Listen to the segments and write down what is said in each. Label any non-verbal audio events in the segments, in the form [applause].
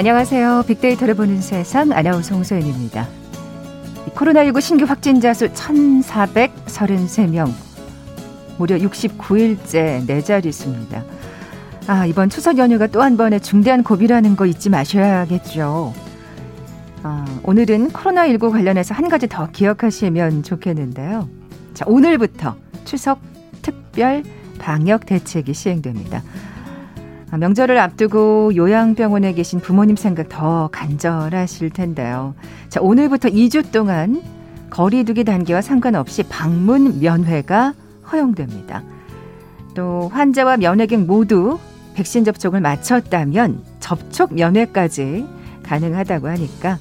안녕하세요. 빅데이터를 보는 세상 아나운서 홍소연입니다. 코로나19 신규 확진자 수 1,433명. 무려 69일째 네 자릿수입니다. 아, 이번 추석 연휴가 또 한 번의 중대한 고비라는 거 잊지 마셔야겠죠. 아, 오늘은 코로나19 관련해서 한 가지 더 기억하시면 좋겠는데요. 자, 오늘부터 추석 특별 방역 대책이 시행됩니다. 아, 명절을 앞두고 요양병원에 계신 부모님 생각 더 간절하실 텐데요. 자, 오늘부터 2주 동안 거리두기 단계와 상관없이 방문 면회가 허용됩니다. 또 환자와 면회객 모두 백신 접종을 마쳤다면 접촉 면회까지 가능하다고 하니까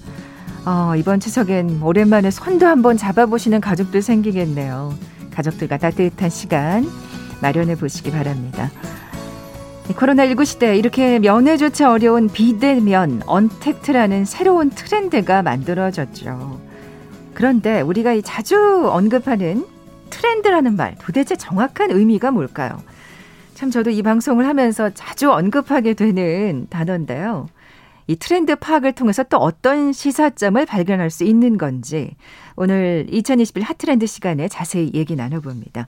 어, 이번 추석엔 오랜만에 손도 한번 잡아보시는 가족들 생기겠네요. 가족들과 따뜻한 시간 마련해 보시기 바랍니다. 코로나19 시대 이렇게 면회조차 어려운 비대면 언택트라는 새로운 트렌드가 만들어졌죠. 그런데 우리가 자주 언급하는 트렌드라는 말 도대체 정확한 의미가 뭘까요? 참 저도 이 방송을 하면서 자주 언급하게 되는 단어인데요. 이 트렌드 파악을 통해서 또 어떤 시사점을 발견할 수 있는 건지 오늘 2021 핫트렌드 시간에 자세히 얘기 나눠봅니다.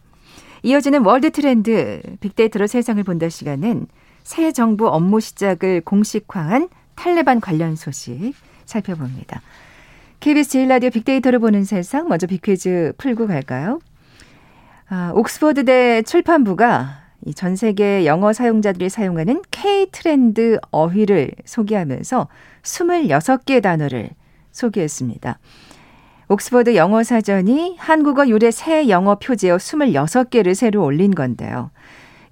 이어지는 월드 트렌드 빅데이터로 세상을 본다 시간은 새 정부 업무 시작을 공식화한 탈레반 관련 소식 살펴봅니다. KBS 제1라디오 빅데이터를 보는 세상 먼저 빅퀴즈 풀고 갈까요? 아, 옥스퍼드대 출판부가 전 세계 영어 사용자들이 사용하는 K 트렌드 어휘를 소개하면서 26개 단어를 소개했습니다. 옥스퍼드 영어 사전이 한국어 유래 새 영어 표제어 26개를 새로 올린 건데요.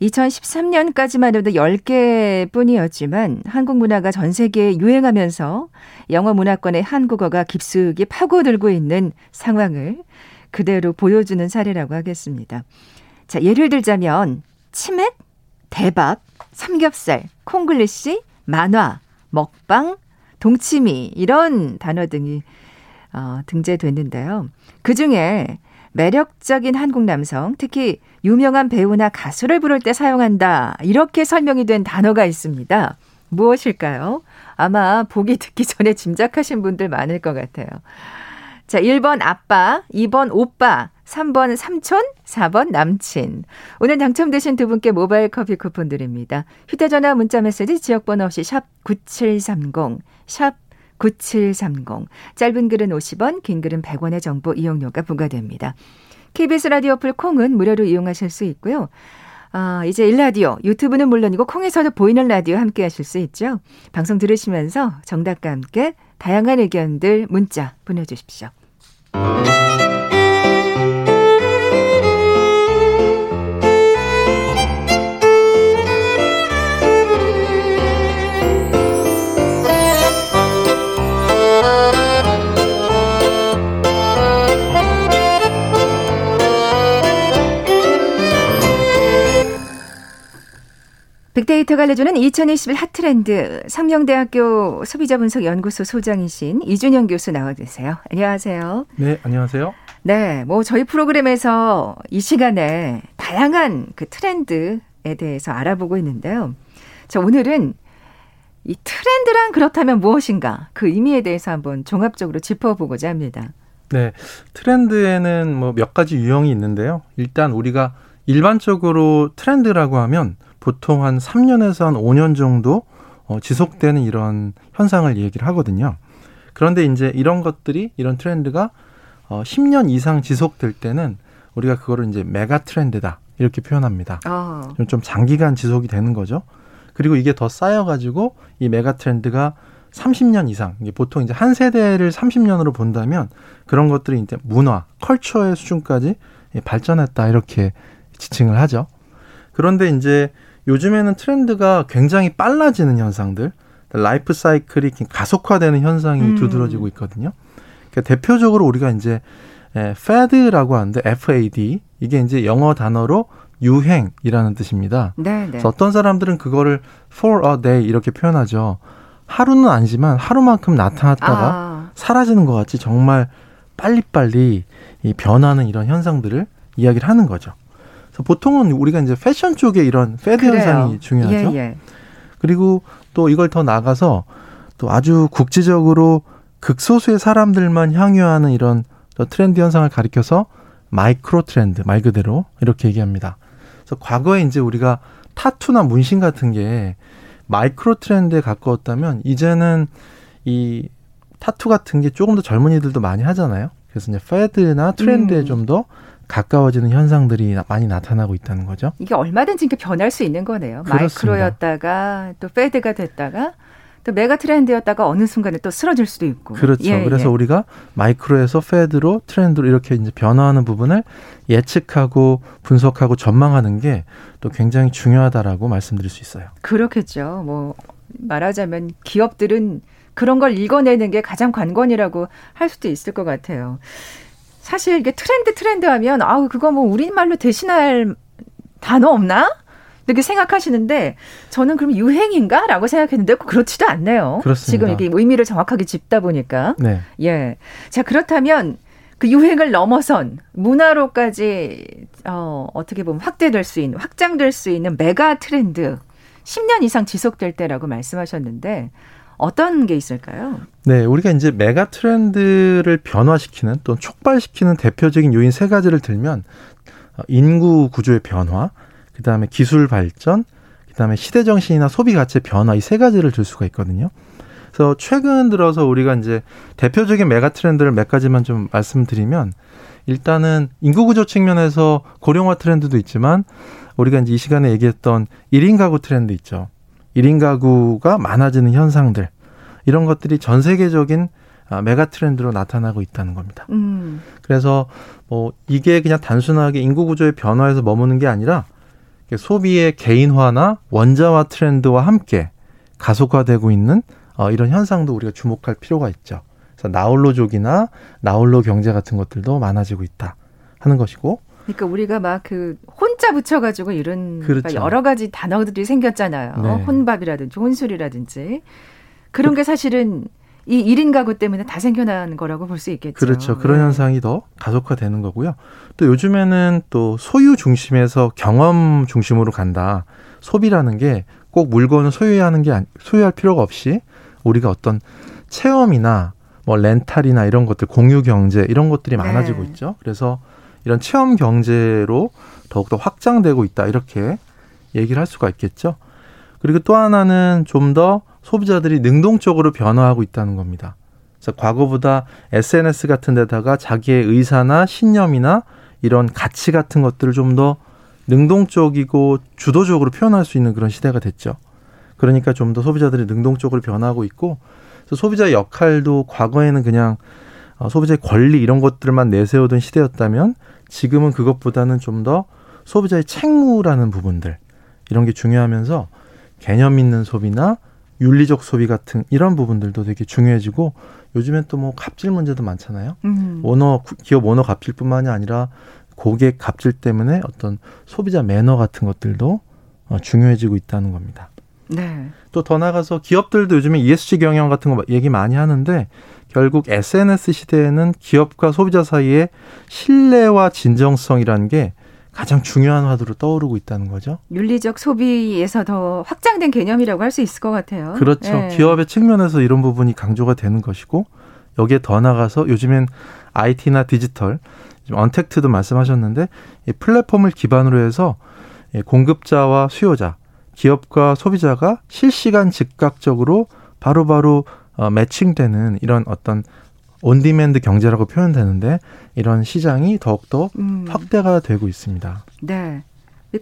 2013년까지만 해도 10개 뿐이었지만 한국 문화가 전 세계에 유행하면서 영어 문화권의 한국어가 깊숙이 파고들고 있는 상황을 그대로 보여주는 사례라고 하겠습니다. 자, 예를 들자면 치맥, 대박, 삼겹살, 콩글리시, 만화, 먹방, 동치미 이런 단어 등이 어, 등재됐는데요. 그 중에 매력적인 한국 남성, 특히 유명한 배우나 가수를 부를 때 사용한다. 이렇게 설명이 된 단어가 있습니다. 무엇일까요? 아마 보기 듣기 전에 짐작하신 분들 많을 것 같아요. 자, 1번 아빠, 2번 오빠, 3번 삼촌, 4번 남친. 오늘 당첨되신 두 분께 모바일 커피 쿠폰 드립니다. 휴대전화 문자 메시지 지역번호 없이 샵 9730, 샵 9730. 짧은 글은 50원, 긴 글은 100원의 정보 이용료가 부과됩니다. KBS 라디오 어플 콩은 무료로 이용하실 수 있고요. 아, 이제 1라디오, 유튜브는 물론이고 콩에서도 보이는 라디오 함께 하실 수 있죠. 방송 들으시면서 정답과 함께 다양한 의견들 문자 보내주십시오. 빅데이터가 알려주는 2021 핫트렌드 상명대학교 소비자분석연구소 소장이신 이준영 교수 나와 계세요. 안녕하세요. 네, 안녕하세요. 네, 뭐 저희 프로그램에서 이 시간에 다양한 그 트렌드에 대해서 알아보고 있는데요. 자, 오늘은 이 트렌드란 그렇다면 무엇인가 그 의미에 대해서 한번 종합적으로 짚어보고자 합니다. 네, 트렌드에는 뭐 몇 가지 유형이 있는데요. 일단 우리가 일반적으로 트렌드라고 하면 보통 한 3년에서 한 5년 정도 어, 지속되는 이런 현상을 얘기를 하거든요. 그런데 이제 이런 것들이 이런 트렌드가 어, 10년 이상 지속될 때는 우리가 그거를 이제 메가 트렌드다 이렇게 표현합니다. 어. 좀 장기간 지속이 되는 거죠. 그리고 이게 더 쌓여가지고 이 메가 트렌드가 30년 이상, 보통 이제 한 세대를 30년으로 본다면 그런 것들이 이제 문화, 컬처의 수준까지 발전했다 이렇게 지칭을 하죠. 그런데 이제 요즘에는 트렌드가 굉장히 빨라지는 현상들, 라이프 사이클이 가속화되는 현상이 음. 두드러지고 있거든요. 그러니까 대표적으로 우리가 이제 에, fad라고 하는데 FAD 이게 이제 영어 단어로 유행이라는 뜻입니다. 네, 네. 그래서 어떤 사람들은 그거를 for a day 이렇게 표현하죠. 하루는 아니지만 하루만큼 나타났다가 아. 사라지는 것 같이 정말 빨리빨리 이 변하는 이런 현상들을 이야기를 하는 거죠. 보통은 우리가 이제 패션 쪽에 이런 패드 그래요. 현상이 중요하죠. 예, 예. 그리고 또 이걸 더 나가서 또 아주 국지적으로 극소수의 사람들만 향유하는 이런 트렌드 현상을 가리켜서 마이크로 트렌드 말 그대로 이렇게 얘기합니다. 그래서 과거에 이제 우리가 타투나 문신 같은 게 마이크로 트렌드에 가까웠다면 이제는 이 타투 같은 게 조금 더 젊은이들도 많이 하잖아요. 그래서 이제 패드나 트렌드에 음. 좀더 가까워지는 현상들이 많이 나타나고 있다는 거죠. 이게 얼마든지 이렇게 변할 수 있는 거네요. 그렇습니다. 마이크로였다가 또 패드가 됐다가 또 메가 트렌드였다가 어느 순간에 또 쓰러질 수도 있고. 그렇죠. 예, 그래서 예. 우리가 마이크로에서 패드로 트렌드로 이렇게 이제 변화하는 부분을 예측하고 분석하고 전망하는 게 또 굉장히 중요하다라고 말씀드릴 수 있어요. 그렇겠죠. 뭐 말하자면 기업들은 그런 걸 읽어내는 게 가장 관건이라고 할 수도 있을 것 같아요. 사실 이게 트렌드 트렌드 하면 아우 그거 뭐 우리말로 대신할 단어 없나? 이렇게 생각하시는데 저는 그럼 유행인가라고 생각했는데 그렇지도 않네요. 그렇습니다. 지금 이게 의미를 정확하게 짚다 보니까. 네. 예. 자 그렇다면 그 유행을 넘어선 문화로까지 어 어떻게 보면 확대될 수 있는 확장될 수 있는 메가 트렌드 10년 이상 지속될 때라고 말씀하셨는데 어떤 게 있을까요? 네, 우리가 이제 메가 트렌드를 변화시키는 또 촉발시키는 대표적인 요인 세 가지를 들면 어, 인구 구조의 변화, 그다음에 기술 발전, 그다음에 시대 정신이나 소비 가치의 변화 이 세 가지를 들 수가 있거든요. 그래서 최근 들어서 우리가 이제 대표적인 메가 트렌드를 몇 가지만 좀 말씀드리면 일단은 인구 구조 측면에서 고령화 트렌드도 있지만 우리가 이제 이 시간에 얘기했던 1인 가구 트렌드 있죠. 1인 가구가 많아지는 현상들 이런 것들이 전 세계적인 아, 메가 트렌드로 나타나고 있다는 겁니다. 음. 그래서 뭐 이게 그냥 단순하게 인구 구조의 변화에서 머무는 게 아니라 소비의 개인화나 원자화 트렌드와 함께 가속화되고 있는 어, 이런 현상도 우리가 주목할 필요가 있죠. 그래서 나홀로족이나 나홀로 경제 같은 것들도 많아지고 있다 하는 것이고 그러니까 우리가 막 그 혼자 붙여가지고 이런 그렇죠. 여러 가지 단어들이 생겼잖아요. 네. 혼밥이라든지 혼술이라든지 그런 게 사실은 이 1인 가구 때문에 다 생겨난 거라고 볼 수 있겠죠. 그렇죠. 그런 네. 현상이 더 가속화되는 거고요. 또 요즘에는 또 소유 중심에서 경험 중심으로 간다. 소비라는 게 꼭 물건을 소유하는 게 소유할 필요가 없이 우리가 어떤 체험이나 뭐 렌탈이나 이런 것들 공유 경제 이런 것들이 네. 많아지고 네. 있죠. 그래서 이런 체험 경제로 더욱더 확장되고 있다. 이렇게 얘기를 할 수가 있겠죠. 그리고 또 하나는 좀 더 소비자들이 능동적으로 변화하고 있다는 겁니다. 그래서 과거보다 SNS 같은 데다가 자기의 의사나 신념이나 이런 가치 같은 것들을 좀 더 능동적이고 주도적으로 표현할 수 있는 그런 시대가 됐죠. 그러니까 좀 더 소비자들이 능동적으로 변하고 있고 소비자의 역할도 과거에는 그냥 어, 소비자의 권리 이런 것들만 내세우던 시대였다면 지금은 그것보다는 좀 더 소비자의 책무라는 부분들 이런 게 중요하면서 개념 있는 소비나 윤리적 소비 같은 이런 부분들도 되게 중요해지고 요즘엔 또 뭐 갑질 문제도 많잖아요. 음. 오너 기업 오너 갑질뿐만이 아니라 고객 갑질 때문에 어떤 소비자 매너 같은 것들도 어, 중요해지고 있다는 겁니다. 네. 또 더 나가서 기업들도 요즘에 ESG 경영 같은 거 얘기 많이 하는데 결국 SNS 시대에는 기업과 소비자 사이에 신뢰와 진정성이라는 게 가장 중요한 화두로 떠오르고 있다는 거죠. 윤리적 소비에서 더 확장된 개념이라고 할 수 있을 것 같아요. 그렇죠. 네. 기업의 측면에서 이런 부분이 강조가 되는 것이고 여기에 더 나가서 요즘엔 IT나 디지털, 언택트도 말씀하셨는데 이 플랫폼을 기반으로 해서 공급자와 수요자, 기업과 소비자가 실시간 즉각적으로 바로바로 바로 어, 매칭되는 이런 어떤 on-demand 경제라고 표현되는데 이런 시장이 더욱더 음. 확대가 되고 있습니다. 네.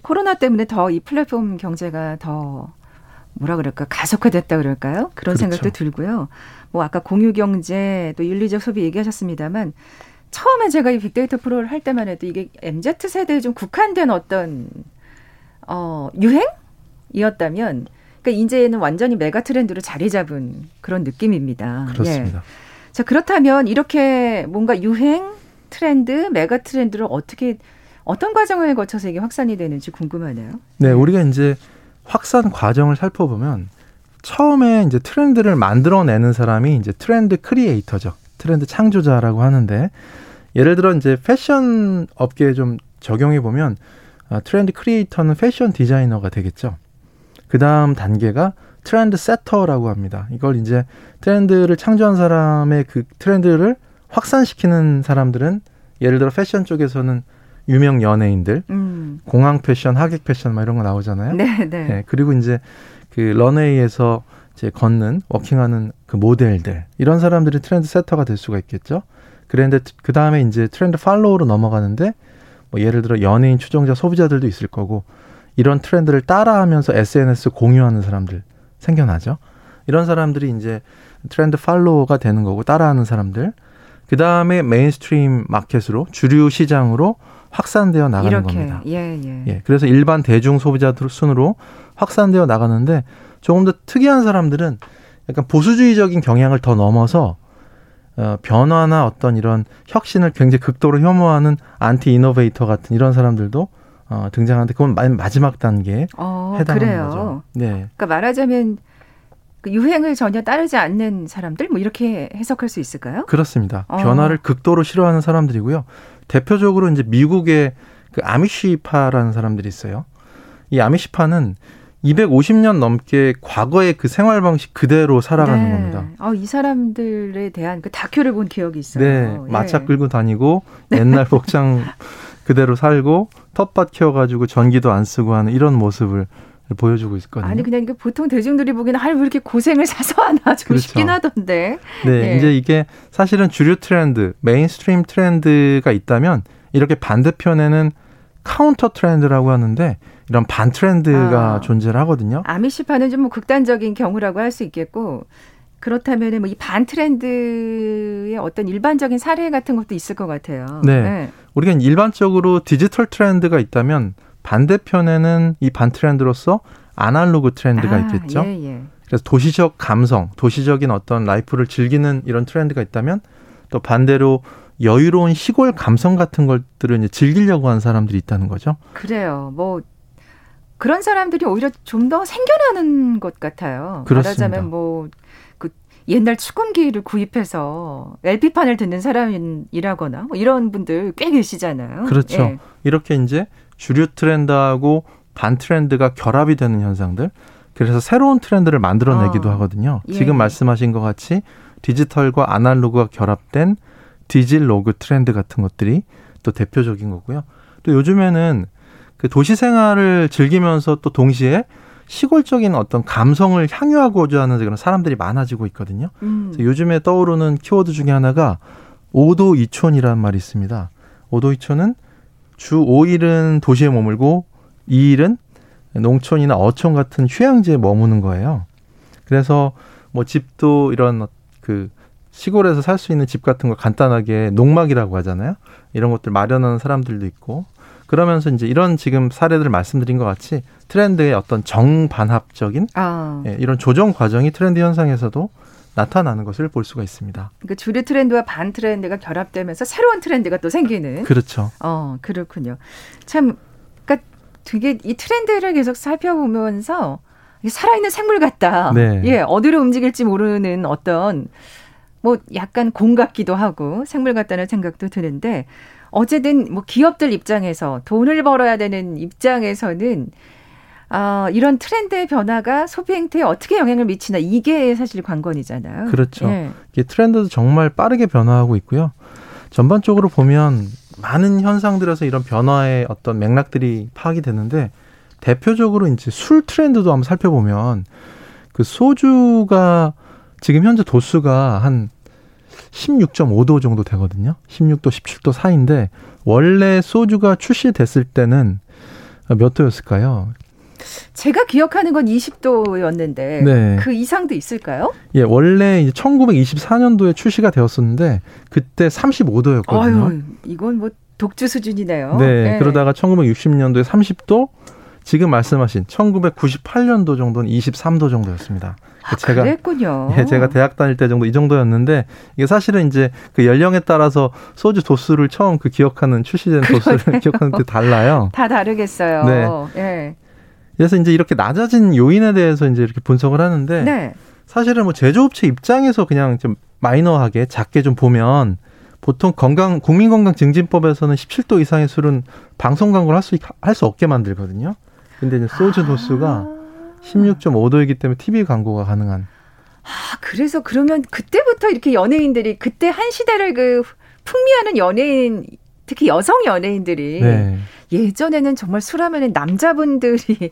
코로나 때문에 더 이 플랫폼 경제가 더 뭐라 그럴까 가속화됐다 그럴까요? 그런 그렇죠. 생각도 들고요. 뭐 아까 공유 경제 또 윤리적 소비 얘기하셨습니다만 처음에 제가 이 빅데이터 프로를 할 때만 해도 이게 MZ 세대에 좀 국한된 어떤 어 유행 이었다면 그러니까 이제는 완전히 메가 트렌드로 자리 잡은 그런 느낌입니다. 그렇습니다. 예. 자, 그렇다면 이렇게 뭔가 유행 트렌드, 메가 트렌드를 어떻게 어떤 과정을 거쳐서 이게 확산이 되는지 궁금하네요. 네, 우리가 이제 확산 과정을 살펴보면 처음에 이제 트렌드를 만들어내는 사람이 이제 trend creator죠. 트렌드 창조자라고 하는데 예를 들어 이제 패션 업계에 좀 적용해 보면 아, trend creator는 패션 디자이너가 되겠죠. 그 다음 단계가 trend setter라고 합니다. 이걸 이제 트렌드를 창조한 사람의 그 트렌드를 확산시키는 사람들은 예를 들어 패션 쪽에서는 유명 연예인들, 음. 공항 패션, 하객 패션 막 이런 거 나오잖아요. 네, 네. 네 그리고 이제 그 런웨이에서 이제 걷는 워킹하는 그 모델들 이런 사람들이 트렌드 세터가 될 수가 있겠죠. 그런데 그 다음에 이제 트렌드 팔로우로 넘어가는데 뭐 예를 들어 연예인 추종자 소비자들도 있을 거고 이런 트렌드를 따라하면서 SNS 공유하는 사람들 생겨나죠. 이런 사람들이 이제 trend follower가 되는 거고 따라하는 사람들. 그 다음에 mainstream market으로 주류 시장으로 확산되어 나가는 이렇게, 겁니다. 예, 예. 예. 그래서 일반 대중 소비자들 순으로 확산되어 나가는데 조금 더 특이한 사람들은 약간 보수주의적인 경향을 더 넘어서 어, 변화나 어떤 이런 혁신을 굉장히 극도로 혐오하는 anti innovator 같은 이런 사람들도 어, 등장하는데 그건 마지막 단계에 어, 해당하는 그래요. 거죠. 네. 그러니까 말하자면 그 유행을 전혀 따르지 않는 사람들 뭐 이렇게 해석할 수 있을까요? 그렇습니다. 어. 변화를 극도로 싫어하는 사람들이고요. 대표적으로 이제 미국의 그 아미시파라는 사람들이 있어요. 이 아미시파는 250년 넘게 과거의 그 생활 방식 그대로 살아가는 네. 겁니다. 아, 이 사람들에 대한 그 다큐를 본 기억이 있어요. 네, 마차 예. 끌고 다니고 옛날 복장 그대로 살고 텃밭 키워가지고 전기도 안 쓰고 하는 이런 모습을 보여주고 있거든요. 아니 그냥 보통 대중들이 보기에는 왜 이렇게 고생을 [laughs] 사서 하나 좀 그렇죠. 싶긴 하던데. 네, 네, 이제 이게 사실은 주류 트렌드, mainstream trend가 있다면 이렇게 반대편에는 counter trend라고 하는데 이런 반 트렌드가 아, 존재를 하거든요. 아미시파는 좀 뭐 극단적인 경우라고 할 수 있겠고 그렇다면 뭐 이 반 트렌드의 어떤 일반적인 사례 같은 것도 있을 것 같아요. 네. 네. 우리가 일반적으로 디지털 트렌드가 있다면 반대편에는 이 반 트렌드로서 아날로그 트렌드가 아, 있겠죠. 예, 예. 그래서 도시적 감성, 도시적인 어떤 라이프를 즐기는 이런 트렌드가 있다면 또 반대로 여유로운 시골 감성 같은 것들을 이제 즐기려고 하는 사람들이 있다는 거죠. 그래요. 뭐 그런 사람들이 오히려 좀 더 생겨나는 것 같아요. 그렇습니다. 말하자면 뭐 옛날 축음기를 구입해서 LP판을 듣는 사람이라거나 뭐 이런 분들 꽤 계시잖아요. 그렇죠. 예. 이렇게 이제 주류 트렌드하고 반 트렌드가 결합이 되는 현상들. 그래서 새로운 트렌드를 만들어내기도 어. 하거든요. 예. 지금 말씀하신 것 같이 디지털과 아날로그가 결합된 디질로그 트렌드 같은 것들이 또 대표적인 거고요. 또 요즘에는 그 도시 생활을 즐기면서 또 동시에 시골적인 어떤 감성을 향유하고자 하는 그런 사람들이 많아지고 있거든요. 음. 요즘에 떠오르는 키워드 중에 하나가 오도 이촌이라는 말이 있습니다. 오도 이촌은 주 5일은 도시에 머물고 2일은 농촌이나 어촌 같은 휴양지에 머무는 거예요. 그래서 뭐 집도 이런 그 시골에서 살 수 있는 집 같은 거 간단하게 농막이라고 하잖아요. 이런 것들 마련하는 사람들도 있고 그러면서 이제 이런 지금 사례들을 말씀드린 것 같이 트렌드의 어떤 정반합적인 아. 예, 이런 조정 과정이 트렌드 현상에서도 나타나는 것을 볼 수가 있습니다. 그러니까 주류 트렌드와 반 트렌드가 결합되면서 새로운 트렌드가 또 생기는. 그렇죠. 어, 그렇군요. 참, 그러니까 되게 이 트렌드를 계속 살펴보면서 살아있는 생물 같다. 네. 예, 어디로 움직일지 모르는 어떤 뭐 약간 공 같기도 하고 생물 같다는 생각도 드는데 어쨌든 뭐 기업들 입장에서 돈을 벌어야 되는 입장에서는 아, 이런 트렌드의 변화가 소비 행태에 어떻게 영향을 미치나 이게 사실 관건이잖아요. 그렇죠. 예. 이게 트렌드도 정말 빠르게 변화하고 있고요. 전반적으로 보면 많은 현상들에서 이런 변화의 어떤 맥락들이 파악이 되는데 대표적으로 이제 술 트렌드도 한번 살펴보면 그 소주가 지금 현재 도수가 한 16.5도 정도 되거든요. 16도, 17도 사이인데 원래 소주가 출시됐을 때는 몇 도였을까요? 제가 기억하는 건 20도였는데 네. 그 이상도 있을까요? 예, 원래 이제 1924년도에 출시가 되었었는데 그때 35도였거든요. 아유, 이건 뭐 독주 수준이네요. 네, 네. 그러다가 1960년도에 30도, 지금 말씀하신 1998년도 정도는 23도 정도였습니다. 아, 제가 그랬군요. 예, 제가 대학 다닐 때 정도 이 정도였는데 이게 사실은 이제 그 연령에 따라서 소주 도수를 처음 그 기억하는 출시된 도수를 [laughs] 기억하는 게 달라요. 다 다르겠어요. 네. 예. 그래서 이제 이렇게 낮아진 요인에 대해서 이제 이렇게 분석을 하는데 네. 사실은 뭐 제조업체 입장에서 그냥 좀 마이너하게 작게 좀 보면 보통 건강 국민 건강 증진법에서는 17도 이상의 술은 방송 광고를 할 수 할수 없게 만들거든요. 근데 이제 소주 도수가 아. 16.5도이기 때문에 TV 광고가 가능한. 아, 그래서 그러면 그때부터 이렇게 연예인들이 그때 한 시대를 그 풍미하는 연예인 특히 여성 연예인들이 네. 예전에는 정말 술하면 남자분들이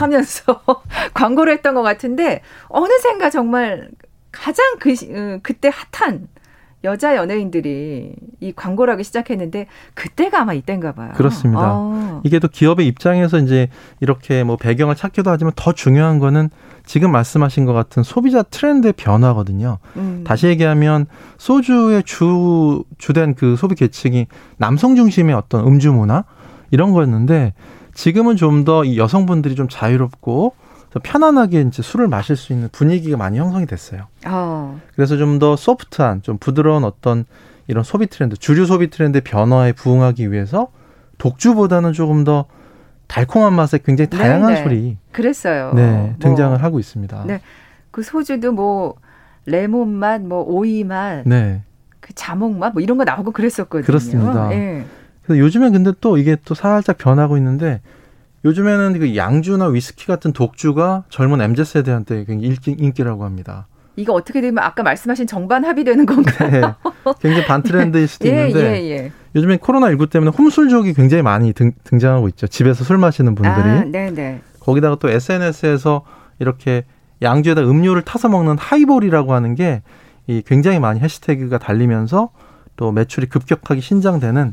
하면서 [laughs] 광고를 했던 것 같은데 어느샌가 정말 가장 그 어, 그때 핫한 여자 연예인들이 이 광고를 하기 시작했는데 그때가 아마 이때인가 봐요. 그렇습니다. 아. 이게 또 기업의 입장에서 이제 이렇게 뭐 배경을 찾기도 하지만 더 중요한 거는 지금 말씀하신 것 같은 소비자 트렌드의 변화거든요. 음. 다시 얘기하면 소주의 주 주된 그 소비 계층이 남성 중심의 어떤 음주 문화 이런 거였는데 지금은 좀 더 이 여성분들이 좀 자유롭고 편안하게 이제 술을 마실 수 있는 분위기가 많이 형성이 됐어요. 어. 그래서 좀 더 소프트한, 좀 부드러운 어떤 이런 소비 트렌드, 주류 소비 트렌드 변화에 부응하기 위해서 독주보다는 조금 더 달콤한 맛에 굉장히 다양한 네네. 술이 그랬어요. 네, 등장을 뭐, 하고 있습니다. 네. 그 소주도 뭐 레몬 맛, 뭐 오이 맛, 네. 그 자몽 맛, 뭐 이런 거 나오고 그랬었거든요. 그렇습니다. 네. 그래서 요즘엔 근데 또 이게 또 살짝 변하고 있는데 요즘에는 그 양주나 위스키 같은 독주가 젊은 MZ 세대한테 굉장히 인기 라고 합니다. 이거 어떻게 되면 아까 말씀하신 정반 합의되는 건가요? 네. 굉장히 반트렌드일 수도 예, 있는데 예, 예. 요즘에 코로나 19 때문에 홈술족이 굉장히 많이 등, 등장하고 있죠. 집에서 술 마시는 분들이. 아, 네, 네. 거기다가 또 SNS에서 이렇게 양주에다 음료를 타서 먹는 하이볼이라고 하는 게 이 굉장히 많이 해시태그가 달리면서 또 매출이 급격하게 신장되는 이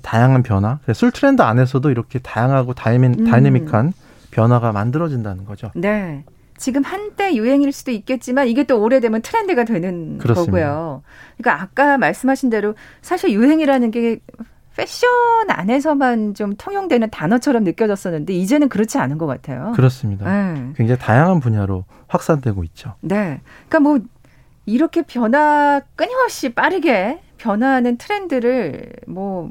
다양한 변화, 술 트렌드 안에서도 이렇게 다양하고 다이민, 음. 다이내믹한 변화가 만들어진다는 거죠. 네. 지금 한때 유행일 수도 있겠지만 이게 또 오래되면 트렌드가 되는 그렇습니다. 거고요. 그러니까 아까 말씀하신 대로 사실 유행이라는 게 패션 안에서만 좀 통용되는 단어처럼 느껴졌었는데 이제는 그렇지 않은 것 같아요. 그렇습니다. 네. 굉장히 다양한 분야로 확산되고 있죠. 네. 그러니까 뭐 이렇게 변화 끊임없이 빠르게 변화하는 트렌드를 뭐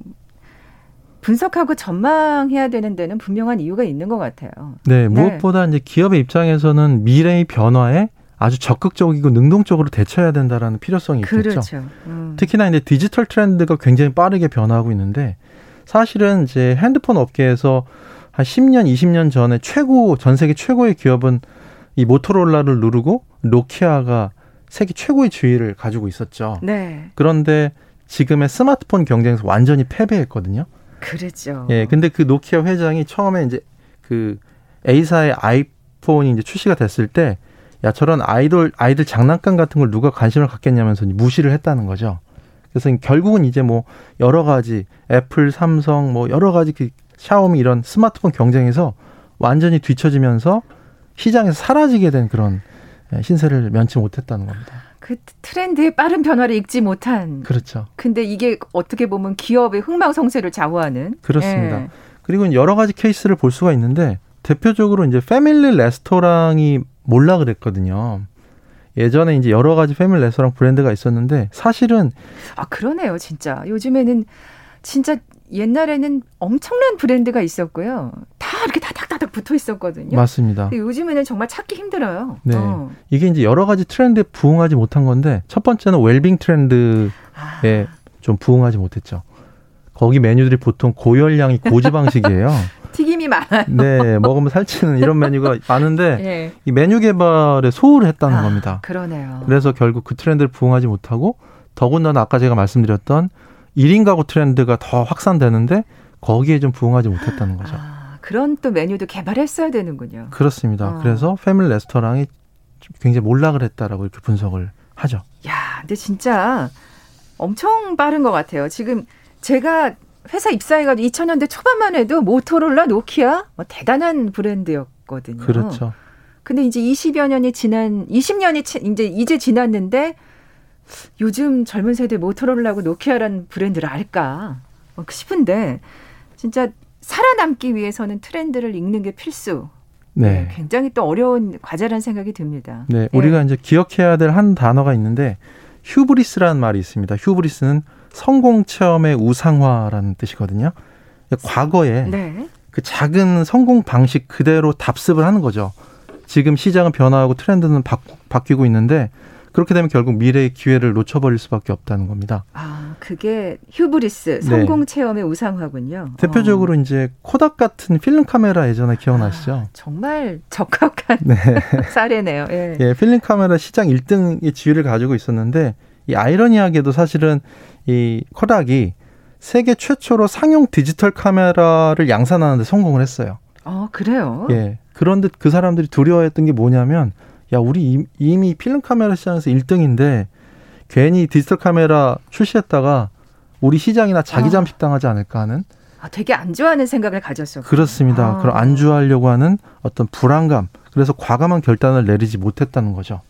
분석하고 전망해야 되는 데는 분명한 이유가 있는 것 같아요. 네, 네. 무엇보다 네. 이제 기업의 입장에서는 미래의 변화에 아주 적극적이고 능동적으로 대처해야 된다라는 필요성이 그렇죠. 있겠죠. 음. 특히나 이제 디지털 트렌드가 굉장히 빠르게 변화하고 있는데 사실은 이제 핸드폰 업계에서 한 10년, 20년 전에 최고 전 세계 최고의 기업은 이 모토로라를 누르고 노키아가 세계 최고의 지위를 가지고 있었죠. 네. 그런데 지금의 스마트폰 경쟁에서 완전히 패배했거든요. 그랬죠. 예, 근데 그 노키아 회장이 처음에 이제 그 A사의 아이폰이 이제 출시가 됐을 때, 야, 저런 아이돌, 아이들 장난감 같은 걸 누가 관심을 갖겠냐면서 무시를 했다는 거죠. 그래서 결국은 이제 뭐 여러 가지 애플, 삼성, 뭐 여러 가지 그 샤오미 이런 스마트폰 경쟁에서 완전히 뒤처지면서 시장에서 사라지게 된 그런 예, 신세를 면치 못했다는 겁니다. 그 트렌드의 빠른 변화를 읽지 못한. 그렇죠. 근데 이게 어떻게 보면 기업의 흥망성쇠를 좌우하는. 그렇습니다. 예. 그리고 여러 가지 케이스를 볼 수가 있는데 대표적으로 이제 패밀리 레스토랑이 몰라 그랬거든요. 예전에 이제 여러 가지 패밀리 레스토랑 브랜드가 있었는데 사실은 아 그러네요, 진짜. 요즘에는 진짜 옛날에는 엄청난 브랜드가 있었고요. 다 이렇게 다닥다닥 붙어 있었거든요. 맞습니다. 요즘에는 정말 찾기 힘들어요. 네. 어. 이게 이제 여러 가지 트렌드에 부응하지 못한 건데 첫 번째는 웰빙 트렌드에 아. 좀 부응하지 못했죠. 거기 메뉴들이 보통 고열량이 고지방식이에요. [laughs] 튀김이 많아요. 네, 먹으면 살찌는 이런 메뉴가 많은데 네. [laughs] 이 메뉴 개발에 소홀을 했다는 아, 겁니다. 그러네요. 그래서 결국 그 트렌드를 부응하지 못하고 더군다나 아까 제가 말씀드렸던 1인 가구 트렌드가 더 확산되는데 거기에 좀 부응하지 못했다는 거죠. 아, 그런 또 메뉴도 개발했어야 되는군요. 그렇습니다. 어. 그래서 패밀리 레스토랑이 굉장히 몰락을 했다라고 이렇게 분석을 하죠. 야, 근데 진짜 엄청 빠른 것 같아요. 지금 제가 회사 입사해가지고 2000년대 초반만 해도 모토로라, 노키아 뭐 대단한 브랜드였거든요. 그렇죠. 근데 이제 20여 년이 지난 20년이 이제 이제 지났는데 요즘 젊은 세대 모토로라하고 노키아라는 브랜드를 알까 뭐 싶은데 진짜 살아남기 위해서는 트렌드를 읽는 게 필수. 네. 네. 굉장히 또 어려운 과제라는 생각이 듭니다. 네, 네. 우리가 이제 기억해야 될 한 단어가 있는데 hubris라는 말이 있습니다. hubris는 성공 체험의 우상화라는 뜻이거든요. 과거에 네. 그 작은 성공 방식 그대로 답습을 하는 거죠. 지금 시장은 변화하고 트렌드는 바, 바뀌고 있는데 그렇게 되면 결국 미래의 기회를 놓쳐버릴 수밖에 없다는 겁니다. 아, 그게 hubris 네. 성공 네. 체험의 우상화군요. 대표적으로 어. 이제 코닥 같은 필름 카메라 예전에 기억나시죠? 아, 정말 적합한 네. [laughs] 사례네요. 예. 예, 필름 카메라 시장 1등의 지위를 가지고 있었는데 이 아이러니하게도 사실은 이 코닥이 세계 최초로 상용 디지털 카메라를 양산하는데 성공을 했어요. 아, 그래요? 예. 그런데 그 사람들이 두려워했던 게 뭐냐면 야, 우리 이미 필름 카메라 시장에서 1등인데 괜히 디지털 카메라 출시했다가 우리 시장이나 자기 아. 잠식 당하지 않을까 하는 아, 되게 안좋아하는 생각을 가졌어 그렇습니다. 아. 그럼 안좋아하려고 하는 어떤 불안감, 그래서 과감한 결단을 내리지 못했다는 거죠.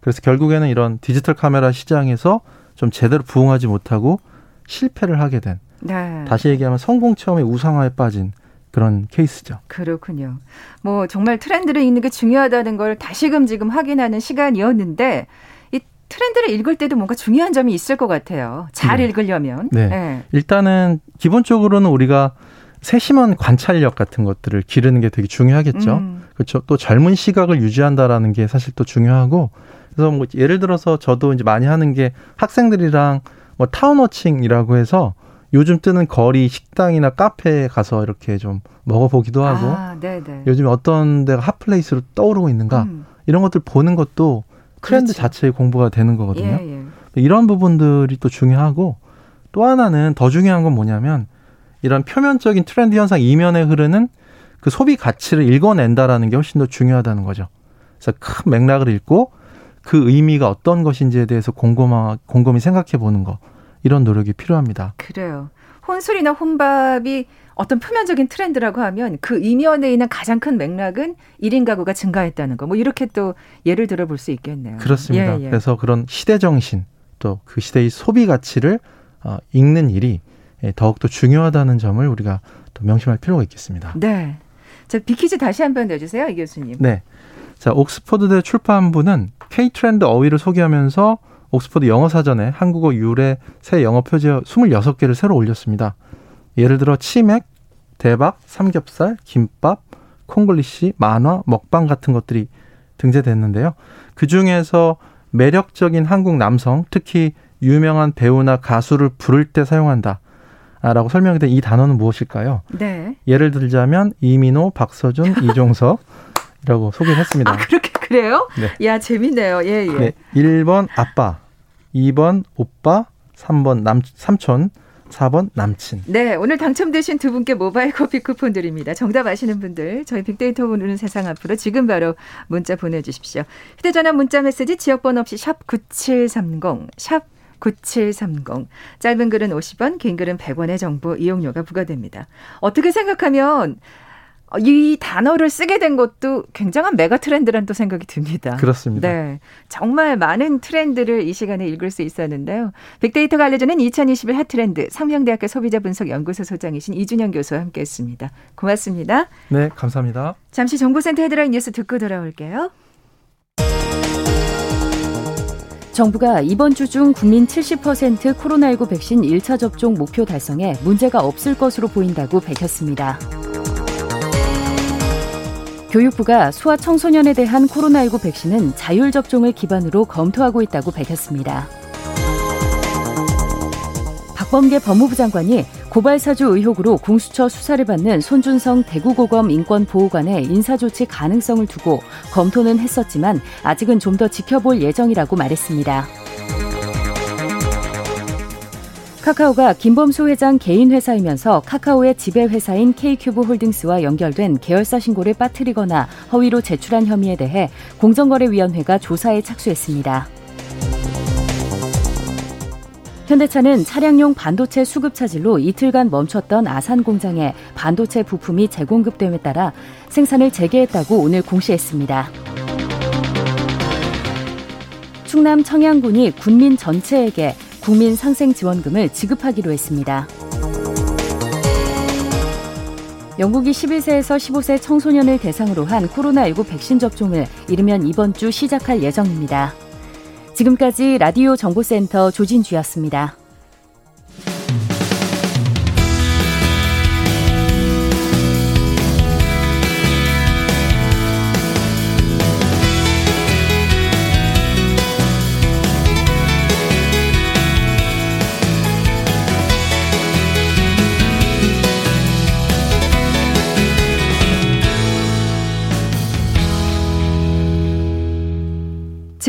그래서 결국에는 이런 디지털 카메라 시장에서 좀 제대로 부응하지 못하고 실패를 하게 된. 네. 다시 얘기하면 성공 체험의 우상화에 빠진 그런 케이스죠. 그렇군요. 뭐 정말 트렌드를 읽는 게 중요하다는 걸 다시금 지금 확인하는 시간이었는데 이 트렌드를 읽을 때도 뭔가 중요한 점이 있을 것 같아요. 잘 네. 읽으려면. 네. 네. 일단은 기본적으로는 우리가 세심한 관찰력 같은 것들을 기르는 게 되게 중요하겠죠. 음. 그렇죠. 또 젊은 시각을 유지한다라는 게 사실 또 중요하고 그래서 뭐 예를 들어서 저도 이제 많이 하는 게 학생들이랑 뭐 town watching이라고 해서 요즘 뜨는 거리 식당이나 카페에 가서 이렇게 좀 먹어보기도 하고 아, 요즘 어떤 데가 핫플레이스로 떠오르고 있는가 음. 이런 것들 보는 것도 트렌드 그렇지. 자체의 공부가 되는 거거든요. 예, 예. 이런 부분들이 또 중요하고 또 하나는 더 중요한 건 뭐냐면 이런 표면적인 트렌드 현상 이면에 흐르는 그 소비 가치를 읽어낸다라는 게 훨씬 더 중요하다는 거죠. 그래서 큰 맥락을 읽고 그 의미가 어떤 것인지에 대해서 곰곰하, 곰곰이 생각해 보는 거. 이런 노력이 필요합니다. 그래요. 혼술이나 혼밥이 어떤 표면적인 트렌드라고 하면 그 이면에 있는 가장 큰 맥락은 1인 가구가 증가했다는 거. 뭐 이렇게 또 예를 들어 볼 수 있겠네요. 그렇습니다. 예, 예. 그래서 그런 시대 정신 또 그 시대의 소비 가치를 어, 읽는 일이 예, 더욱더 중요하다는 점을 우리가 또 명심할 필요가 있겠습니다. 네. 자, 빅퀴즈 다시 한 번 내주세요, 이 교수님. 네. 자, 옥스퍼드대 출판부는 K 트렌드 어휘를 소개하면서 옥스퍼드 영어 사전에 한국어 유래 새 영어 표제 26개를 새로 올렸습니다. 예를 들어 치맥, 대박, 삼겹살, 김밥, 콩글리시, 만화, 먹방 같은 것들이 등재됐는데요. 그 중에서 매력적인 한국 남성, 특히 유명한 배우나 가수를 부를 때 사용한다. 라고 설명이 된 이 단어는 무엇일까요? 네. 예를 들자면 이민호, 박서준, [laughs] 이종석이라고 소개를 했습니다. 아, 그렇게 그래요? 네. 야, 재밌네요. 예, 예. 네. 1번 아빠, 2번 오빠, 3번 남, 삼촌, 4번 남친. 네, 오늘 당첨되신 두 분께 모바일 커피 쿠폰 드립니다. 정답 아시는 분들 저희 빅데이터 보는 세상 앞으로 지금 바로 문자 보내 주십시오. 휴대 전화 문자 메시지 지역 번호 없이 샵 9730, 샵 9730. 짧은 글은 50원, 긴 글은 100원의 정보 이용료가 부과됩니다. 어떻게 생각하면 어, 이 단어를 쓰게 된 것도 굉장한 메가 트렌드란 또 생각이 듭니다. 그렇습니다. 네. 정말 많은 트렌드를 이 시간에 읽을 수 있었는데요. 빅데이터가 알려주는 2021 핫트렌드 상명대학교 소비자분석연구소 소장이신 이준영 교수와 함께 했습니다. 고맙습니다. 네, 감사합니다. 잠시 정보센터 헤드라인 뉴스 듣고 돌아올게요. 정부가 이번 주 중 국민 70% 코로나19 백신 1차 접종 목표 달성에 문제가 없을 것으로 보인다고 밝혔습니다. 교육부가 소아 청소년에 대한 코로나19 백신은 자율 접종을 기반으로 검토하고 있다고 밝혔습니다. 박범계 법무부 장관이 고발사주 의혹으로 공수처 수사를 받는 손준성 대구고검 인권보호관의 인사조치 가능성을 두고 검토는 했었지만 아직은 좀 더 지켜볼 예정이라고 말했습니다. 카카오가 김범수 회장 개인 회사이면서 카카오의 지배 회사인 K큐브 홀딩스와 연결된 계열사 신고를 빠뜨리거나 허위로 제출한 혐의에 대해 공정거래위원회가 조사에 착수했습니다. 현대차는 차량용 반도체 수급 차질로 이틀간 멈췄던 아산 공장에 반도체 부품이 재공급됨에 따라 생산을 재개했다고 오늘 공시했습니다. 충남 청양군이 군민 전체에게 국민 상생 지원금을 지급하기로 했습니다. 영국이 11세에서 15세 청소년을 대상으로 한 코로나19 백신 접종을 이르면 이번 주 시작할 예정입니다. 지금까지 라디오 정보센터 조진주였습니다.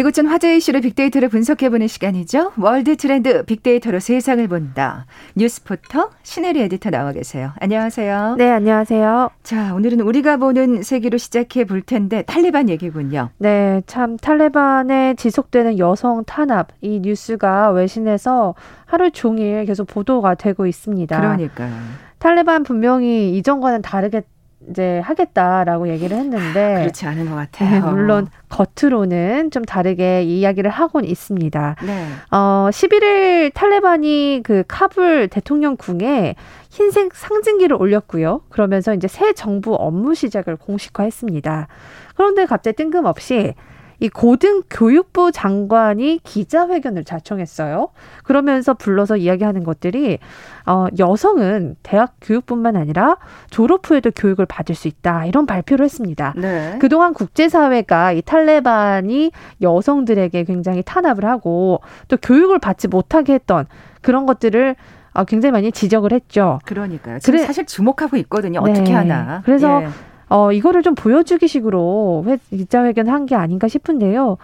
지구촌 화제 이슈를 빅데이터로 분석해보는 시간이죠. 월드 트렌드 빅데이터로 세상을 본다. 뉴스포터 신혜리 에디터 나와 계세요. 안녕하세요. 네, 안녕하세요. 자, 오늘은 우리가 보는 세계로 시작해 볼 텐데 탈레반 얘기군요. 네, 참 탈레반의 지속되는 여성 탄압 이 뉴스가 외신에서 하루 종일 계속 보도가 되고 있습니다. 그러니까요. 탈레반 분명히 이전과는 다르게 이제 하겠다라고 얘기를 했는데 그렇지 않은 것 같아요. 네, 물론 겉으로는 좀 다르게 이야기를 하곤 있습니다. 네. 어, 11일 탈레반이 그 카불 대통령궁에 흰색 상징기를 올렸고요. 그러면서 이제 새 정부 업무 시작을 공식화했습니다. 그런데 갑자기 뜬금없이 이 고등교육부 장관이 기자회견을 자청했어요. 그러면서 불러서 이야기하는 것들이 어, 여성은 대학 교육뿐만 아니라 졸업 후에도 교육을 받을 수 있다 이런 발표를 했습니다. 네. 그동안 국제사회가 이 탈레반이 여성들에게 굉장히 탄압을 하고 또 교육을 받지 못하게 했던 그런 것들을 어, 굉장히 많이 지적을 했죠. 그러니까요. 지금 그래- 사실 주목하고 있거든요. 네. 어떻게 하나. 그래서 예. 어, 이거를 좀 보여주기 식으로 회, 기자회견 한 게 아닌가 싶은데요.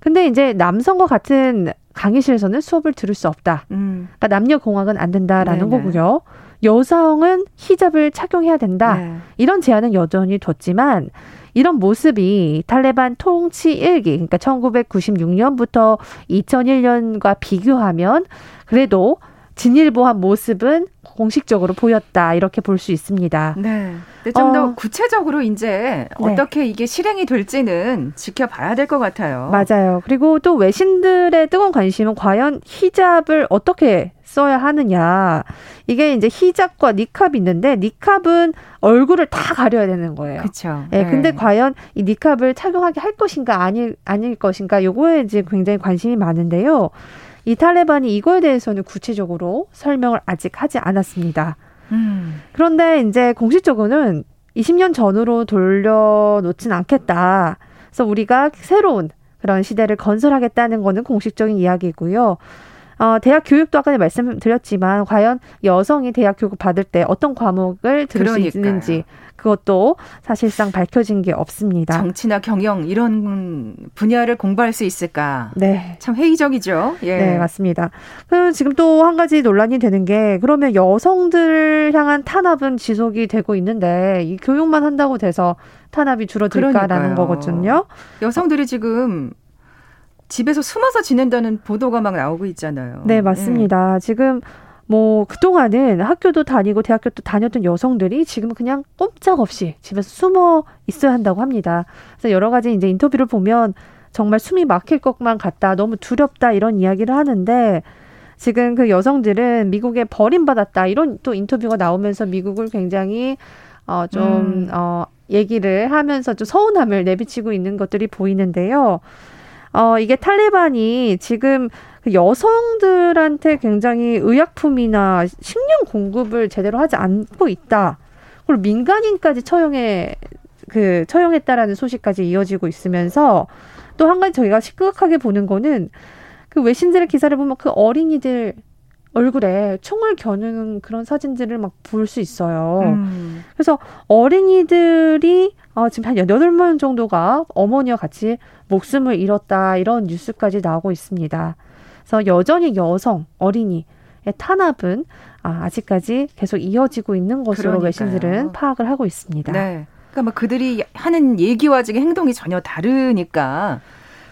근데 이제 남성과 같은 강의실에서는 수업을 들을 수 없다. 음. 그러니까 남녀 공학은 안 된다라는 네네. 거고요. 여성은 히잡을 착용해야 된다. 네. 이런 제한은 여전히 뒀지만 이런 모습이 탈레반 통치 일기 그러니까 1996년부터 2001년과 비교하면 그래도 진일보한 모습은 공식적으로 보였다 이렇게 볼 수 있습니다. 네. 근데 좀더 어. 구체적으로 이제 네. 어떻게 이게 실행이 될지는 지켜봐야 될 것 같아요. 맞아요. 그리고 또 외신들의 뜨거운 관심은 과연 히잡을 어떻게 써야 하느냐. 이게 이제 히잡과 니캅이 있는데 니캅은 얼굴을 다 가려야 되는 거예요. 그렇죠. 예, 근데 과연 이 니캅을 착용하게 할 것인가 아닐 아닐 것인가 요거에 이제 굉장히 관심이 많은데요. 이 탈레반이 이거에 대해서는 구체적으로 설명을 아직 하지 않았습니다. 음. 그런데 이제 공식적으로는 20년 전으로 돌려놓진 않겠다. 그래서 우리가 새로운 그런 시대를 건설하겠다는 거는 공식적인 이야기고요. 어, 대학 교육도 아까 말씀드렸지만 과연 여성이 대학 교육 받을 때 어떤 과목을 들을 그러니까요. 수 있는지 그것도 사실상 밝혀진 게 없습니다. 정치나 경영 이런 분야를 공부할 수 있을까? 네. 참 회의적이죠. 예. 네, 맞습니다. 그럼 지금 또 한 가지 논란이 되는 게 그러면 여성들 향한 탄압은 지속이 되고 있는데 이 교육만 한다고 돼서 탄압이 줄어들까라는 그러니까요. 거거든요. 여성들이 지금 집에서 숨어서 지낸다는 보도가 막 나오고 있잖아요. 네, 맞습니다. 지금 뭐 그동안은 학교도 다니고 대학교도 다녔던 여성들이 지금 그냥 꼼짝없이 집에서 숨어 있어야 한다고 합니다. 그래서 여러 가지 이제 인터뷰를 보면 정말 숨이 막힐 것만 같다, 너무 두렵다 이런 이야기를 하는데 지금 그 여성들은 미국에 버림받았다 이런 또 인터뷰가 나오면서 미국을 굉장히 어좀 음. 어, 얘기를 하면서 좀 서운함을 내비치고 있는 것들이 보이는데요. 어, 이게 탈레반이 지금 그 여성들한테 굉장히 의약품이나 식량 공급을 제대로 하지 않고 있다. 그리고 민간인까지 처형해 그 처형했다라는 소식까지 이어지고 있으면서 또 한 가지 저희가 시끄럽게 보는 거는 그 외신들의 기사를 보면 그 어린이들 얼굴에 총을 겨누는 그런 사진들을 막 볼 수 있어요. 음. 그래서 어린이들이 어, 지금 한 여덟 명 정도가 어머니와 같이 목숨을 잃었다 이런 뉴스까지 나오고 있습니다. 그래서 여전히 여성 어린이의 탄압은 아, 아직까지 계속 이어지고 있는 것으로 그러니까요. 외신들은 파악을 하고 있습니다. 네. 그러니까 뭐 그들이 하는 얘기와 지금 행동이 전혀 다르니까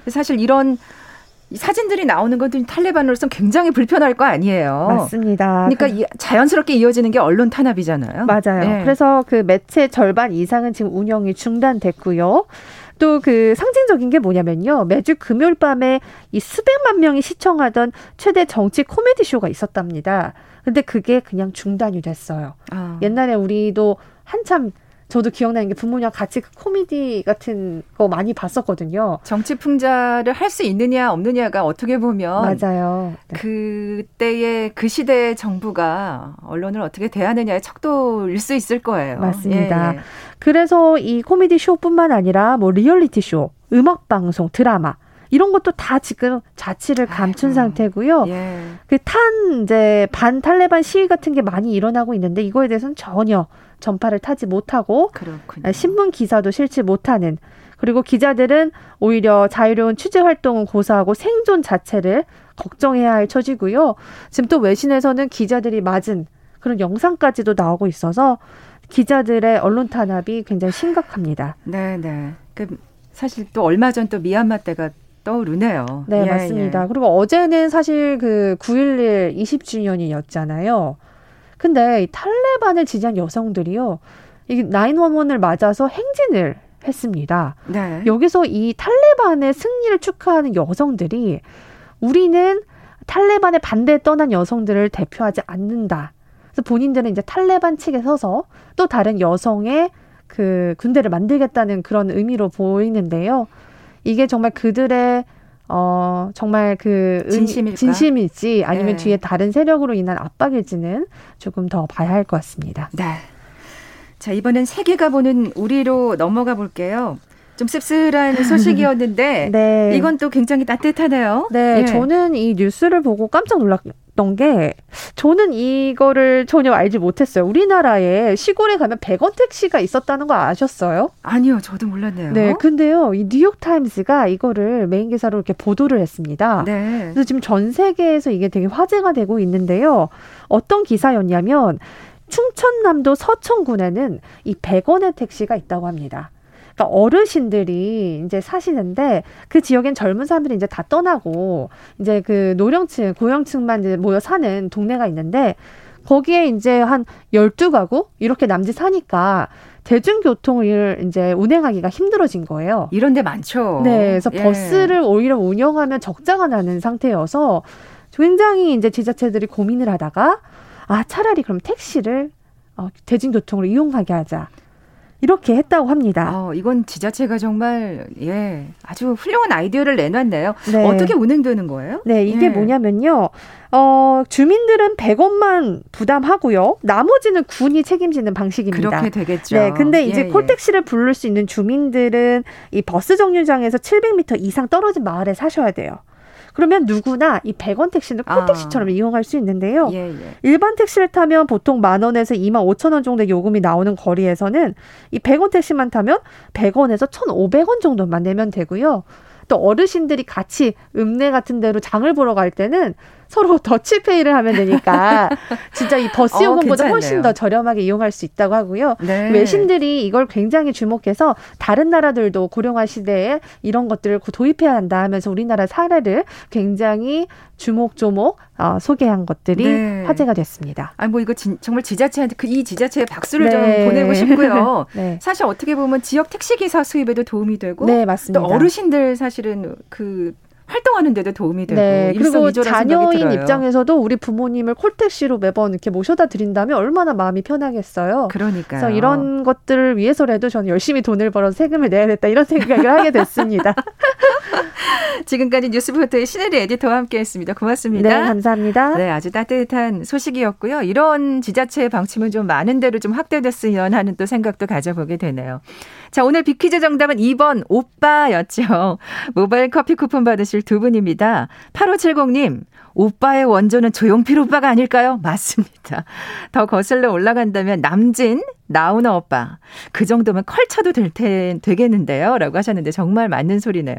사실 이런 이 사진들이 나오는 것들이 탈레반으로서 굉장히 불편할 거 아니에요. 맞습니다. 그러니까 이- 자연스럽게 이어지는 게 언론 탄압이잖아요. 맞아요. 네. 그래서 그 매체 절반 이상은 지금 운영이 중단됐고요. 또 그 상징적인 게 뭐냐면요. 매주 금요일 밤에 이 수백만 명이 시청하던 최대 정치 코미디 쇼가 있었답니다. 근데 그게 그냥 중단이 됐어요. 아. 옛날에 우리도 한참 저도 기억나는 게 부모님과 같이 그 코미디 같은 거 많이 봤었거든요. 정치 풍자를 할 수 있느냐 없느냐가 어떻게 보면 맞아요. 네. 그때의 그 시대의 정부가 언론을 어떻게 대하느냐의 척도일 수 있을 거예요. 맞습니다. 예, 예. 그래서 이 코미디 쇼뿐만 아니라 뭐 리얼리티 쇼, 음악 방송, 드라마 이런 것도 다 지금 자취를 감춘 아이고. 상태고요. 예. 그탄 이제 반 탈레반 시위 같은 게 많이 일어나고 있는데 이거에 대해서는 전혀 전파를 타지 못하고 그렇군요. 신문 기사도 실지 못하는 그리고 기자들은 오히려 자유로운 취재 활동은 고사하고 생존 자체를 걱정해야 할 처지고요. 지금 또 외신에서는 기자들이 맞은 그런 영상까지도 나오고 있어서 기자들의 언론 탄압이 굉장히 심각합니다. 네, 네. 그 사실 또 얼마 전 또 미얀마 때가 떠오르네요. 네, 예, 맞습니다. 예. 그리고 어제는 사실 그 9.11 20주년이었잖아요. 근데 이 탈레반을 지지한 여성들이요. 이 911을 맞아서 행진을 했습니다. 네. 여기서 이 탈레반의 승리를 축하하는 여성들이 우리는 탈레반에 반대에 떠난 여성들을 대표하지 않는다. 그래서 본인들은 이제 탈레반 측에 서서 또 다른 여성의 그 군대를 만들겠다는 그런 의미로 보이는데요. 이게 정말 그들의 어 정말 그 의- 진심일까? 진심일지 아니면 네. 뒤에 다른 세력으로 인한 압박일지는 조금 더 봐야 할 것 같습니다. 네. 자, 이번엔 세계가 보는 우리로 넘어가 볼게요. 좀 씁쓸한 소식이었는데 [laughs] 네. 이건 또 굉장히 따뜻하네요. 네, 예. 저는 이 뉴스를 보고 깜짝 놀랐던 게 저는 이거를 전혀 알지 못했어요. 우리나라에 시골에 가면 100원 택시가 있었다는 거 아셨어요? 아니요, 저도 몰랐네요. 네, 근데요. 이 뉴욕 타임즈가 이거를 메인 기사로 이렇게 보도를 했습니다. 네. 그래서 지금 전 세계에서 이게 되게 화제가 되고 있는데요. 어떤 기사였냐면 충청남도 서천군에는 이 100원의 택시가 있다고 합니다. 그러니까 어르신들이 이제 사시는데 그 지역엔 젊은 사람들이 이제 다 떠나고 이제 그 노령층, 고령층만 이제 모여 사는 동네가 있는데 거기에 이제 한 12가구 이렇게 남짓 사니까 대중교통을 이제 운행하기가 힘들어진 거예요. 이런 데 많죠. 네, 그래서 예. 버스를 오히려 운영하면 적자가 나는 상태여서 굉장히 이제 지자체들이 고민을 하다가 아 차라리 그럼 택시를 어, 대중교통으로 이용하게 하자 이렇게 했다고 합니다. 어, 이건 지자체가 정말 예 아주 훌륭한 아이디어를 내놨네요. 네. 어떻게 운행되는 거예요? 네, 이게 예. 뭐냐면요. 어, 주민들은 100원만 부담하고요. 나머지는 군이 책임지는 방식입니다. 그렇게 되겠죠. 네, 근데 이제 예, 예. 콜택시를 부를 수 있는 주민들은 이 버스 정류장에서 700m 이상 떨어진 마을에 사셔야 돼요. 그러면 누구나 이 100원 택시는 아. 콜택시처럼 이용할 수 있는데요. 예, 예. 일반 택시를 타면 보통 만 원에서 2만 5천 원 정도의 요금이 나오는 거리에서는 이 100원 택시만 타면 100원에서 1,500원 정도만 내면 되고요. 또 어르신들이 같이 읍내 같은 데로 장을 보러 갈 때는 서로 더치페이를 하면 되니까 [laughs] 진짜 이 버스 어, 요금보다 훨씬 괜찮네요. 더 저렴하게 이용할 수 있다고 하고요. 네. 외신들이 이걸 굉장히 주목해서 다른 나라들도 고령화 시대에 이런 것들을 도입해야 한다 하면서 우리나라 사례를 굉장히 조목조목 어, 소개한 것들이 네. 화제가 됐습니다. 아, 뭐 이거 진, 정말 지자체한테 그 이 지자체에 박수를 네. 좀 보내고 싶고요. [laughs] 네. 사실 어떻게 보면 지역 택시 기사 수입에도 도움이 되고 네, 또 맞습니다. 어르신들 사실은 그 활동하는 데도 도움이 되고 네, 그리고 자녀인. 입장에서도 우리 부모님을 콜택시로 매번 이렇게 모셔다 드린다면 얼마나 마음이 편하겠어요. 그러니까요. 그래서 이런 것들을 위해서라도 저는 열심히 돈을 벌어서 세금을 내야겠다 이런 [laughs] 생각을 하게 됐습니다. [laughs] 지금까지 뉴스포터의 신혜리 에디터와 함께했습니다. 네, 고맙습니다. 감사합니다. 네, 아주 따뜻한 소식이었고요. 이런 지자체의 방침은 좀 많은 데로 좀 확대됐으면 하는 또 생각도 가져보게 되네요. 자, 오늘 비퀴즈 정답은 2번 오빠였죠. 모바일 커피 쿠폰 받으실 두 분입니다. 8570님, 오빠의 원조는 조용필 오빠가 아닐까요? 맞습니다. 더 거슬러 올라간다면 남진, 나훈아 오빠. 그 정도면 컬쳐도 될 테, 되겠는데요. 라고 하셨는데 정말 맞는 소리네요.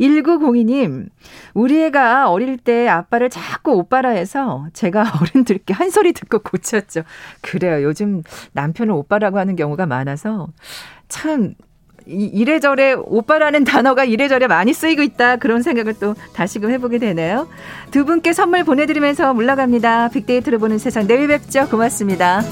1902님, 우리 애가 어릴 때 아빠를 자꾸 오빠라 해서 제가 [laughs] 어른들께 한 소리 듣고 고쳤죠. 그래요. 요즘 남편을 오빠라고 하는 경우가 많아서 참 이- 이래저래 오빠라는 단어가 이래저래 많이 쓰이고 있다. 그런 생각을 또 다시금 해보게 되네요. 두 분께 선물 보내드리면서 물러갑니다. 빅데이터를 보는 세상 내일 뵙죠. 고맙습니다.